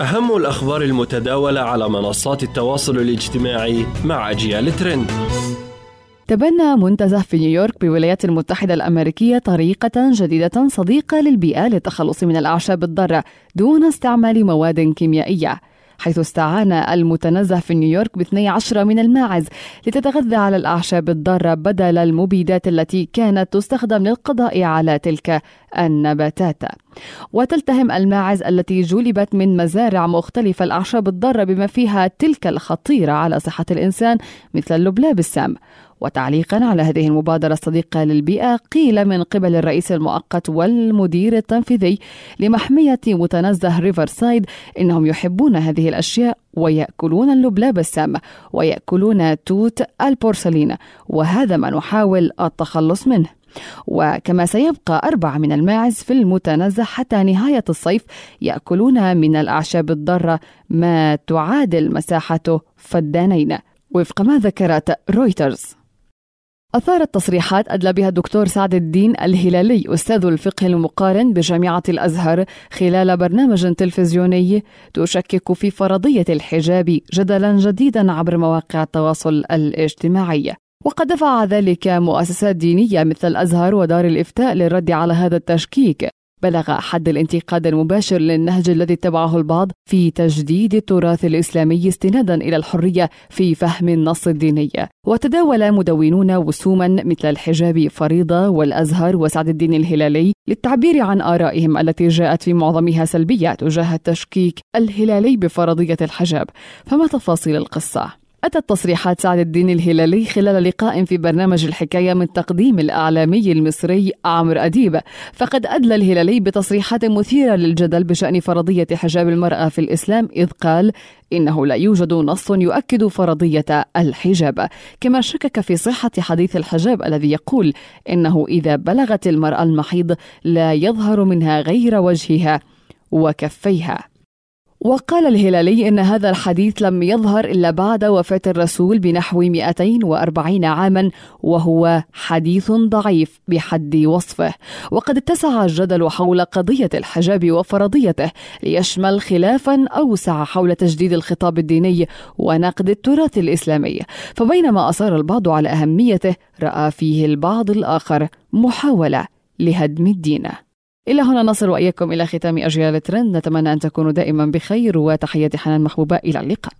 أهم الأخبار المتداولة على منصات التواصل الاجتماعي مع أجيال ترند. تبنى منتزه في نيويورك بالولايات المتحدة الأمريكية طريقة جديدة صديقة للبيئة للتخلص من الأعشاب الضارة دون استعمال مواد كيميائية. حيث استعان المتنزه في نيويورك ب 12 من الماعز لتتغذى على الأعشاب الضارة بدل المبيدات التي كانت تستخدم للقضاء على تلك النباتات. وتلتهم الماعز التي جلبت من مزارع مختلفة الأعشاب الضارة بما فيها تلك الخطيرة على صحة الإنسان مثل اللبلاب السام. وتعليقا على هذه المبادرة الصديقة للبيئة قيل من قبل الرئيس المؤقت والمدير التنفيذي لمحمية متنزه ريفر سايد إنهم يحبون هذه الأشياء ويأكلون اللبلاب السام ويأكلون توت البورسلين وهذا ما نحاول التخلص منه. وكما سيبقى أربعة من الماعز في المتنزه حتى نهاية الصيف يأكلون من الأعشاب الضارة ما تعادل مساحته فدانين. وفق ما ذكرت رويترز. أثارت تصريحات أدلى بها الدكتور سعد الدين الهلالي أستاذ الفقه المقارن بجامعة الأزهر خلال برنامج تلفزيوني تشكك في فرضية الحجاب جدلا جديدا عبر مواقع التواصل الاجتماعي. وقد دفع ذلك مؤسسات دينية مثل الأزهر ودار الإفتاء للرد على هذا التشكيك. بلغ حد الانتقاد المباشر للنهج الذي اتبعه البعض في تجديد التراث الإسلامي استنادا إلى الحرية في فهم النص الديني. وتداول مدونون وسوما مثل الحجاب فريضة والأزهر وسعد الدين الهلالي للتعبير عن آرائهم التي جاءت في معظمها سلبية تجاه التشكيك الهلالي بفرضية الحجاب. فما تفاصيل القصة؟ أتت تصريحات سعد الدين الهلالي خلال لقاء في برنامج الحكاية من تقديم الإعلامي المصري عمرو أديب. فقد أدلى الهلالي بتصريحات مثيرة للجدل بشأن فرضية حجاب المرأة في الإسلام إذ قال إنه لا يوجد نص يؤكد فرضية الحجاب. كما شكك في صحة حديث الحجاب الذي يقول إنه إذا بلغت المرأة المحيض لا يظهر منها غير وجهها وكفيها. وقال الهلالي إن هذا الحديث لم يظهر إلا بعد وفاة الرسول بنحو 240 عاما وهو حديث ضعيف بحد وصفه. وقد اتسع الجدل حول قضية الحجاب وفرضيته ليشمل خلافا أوسع حول تجديد الخطاب الديني ونقد التراث الإسلامي. فبينما أصر البعض على أهميته رأى فيه البعض الآخر محاولة لهدم الدين. إلى هنا نصل وإياكم إلى ختام أجيال ترند. نتمنى أن تكونوا دائما بخير وتحياتي حنان محبوبة. إلى اللقاء.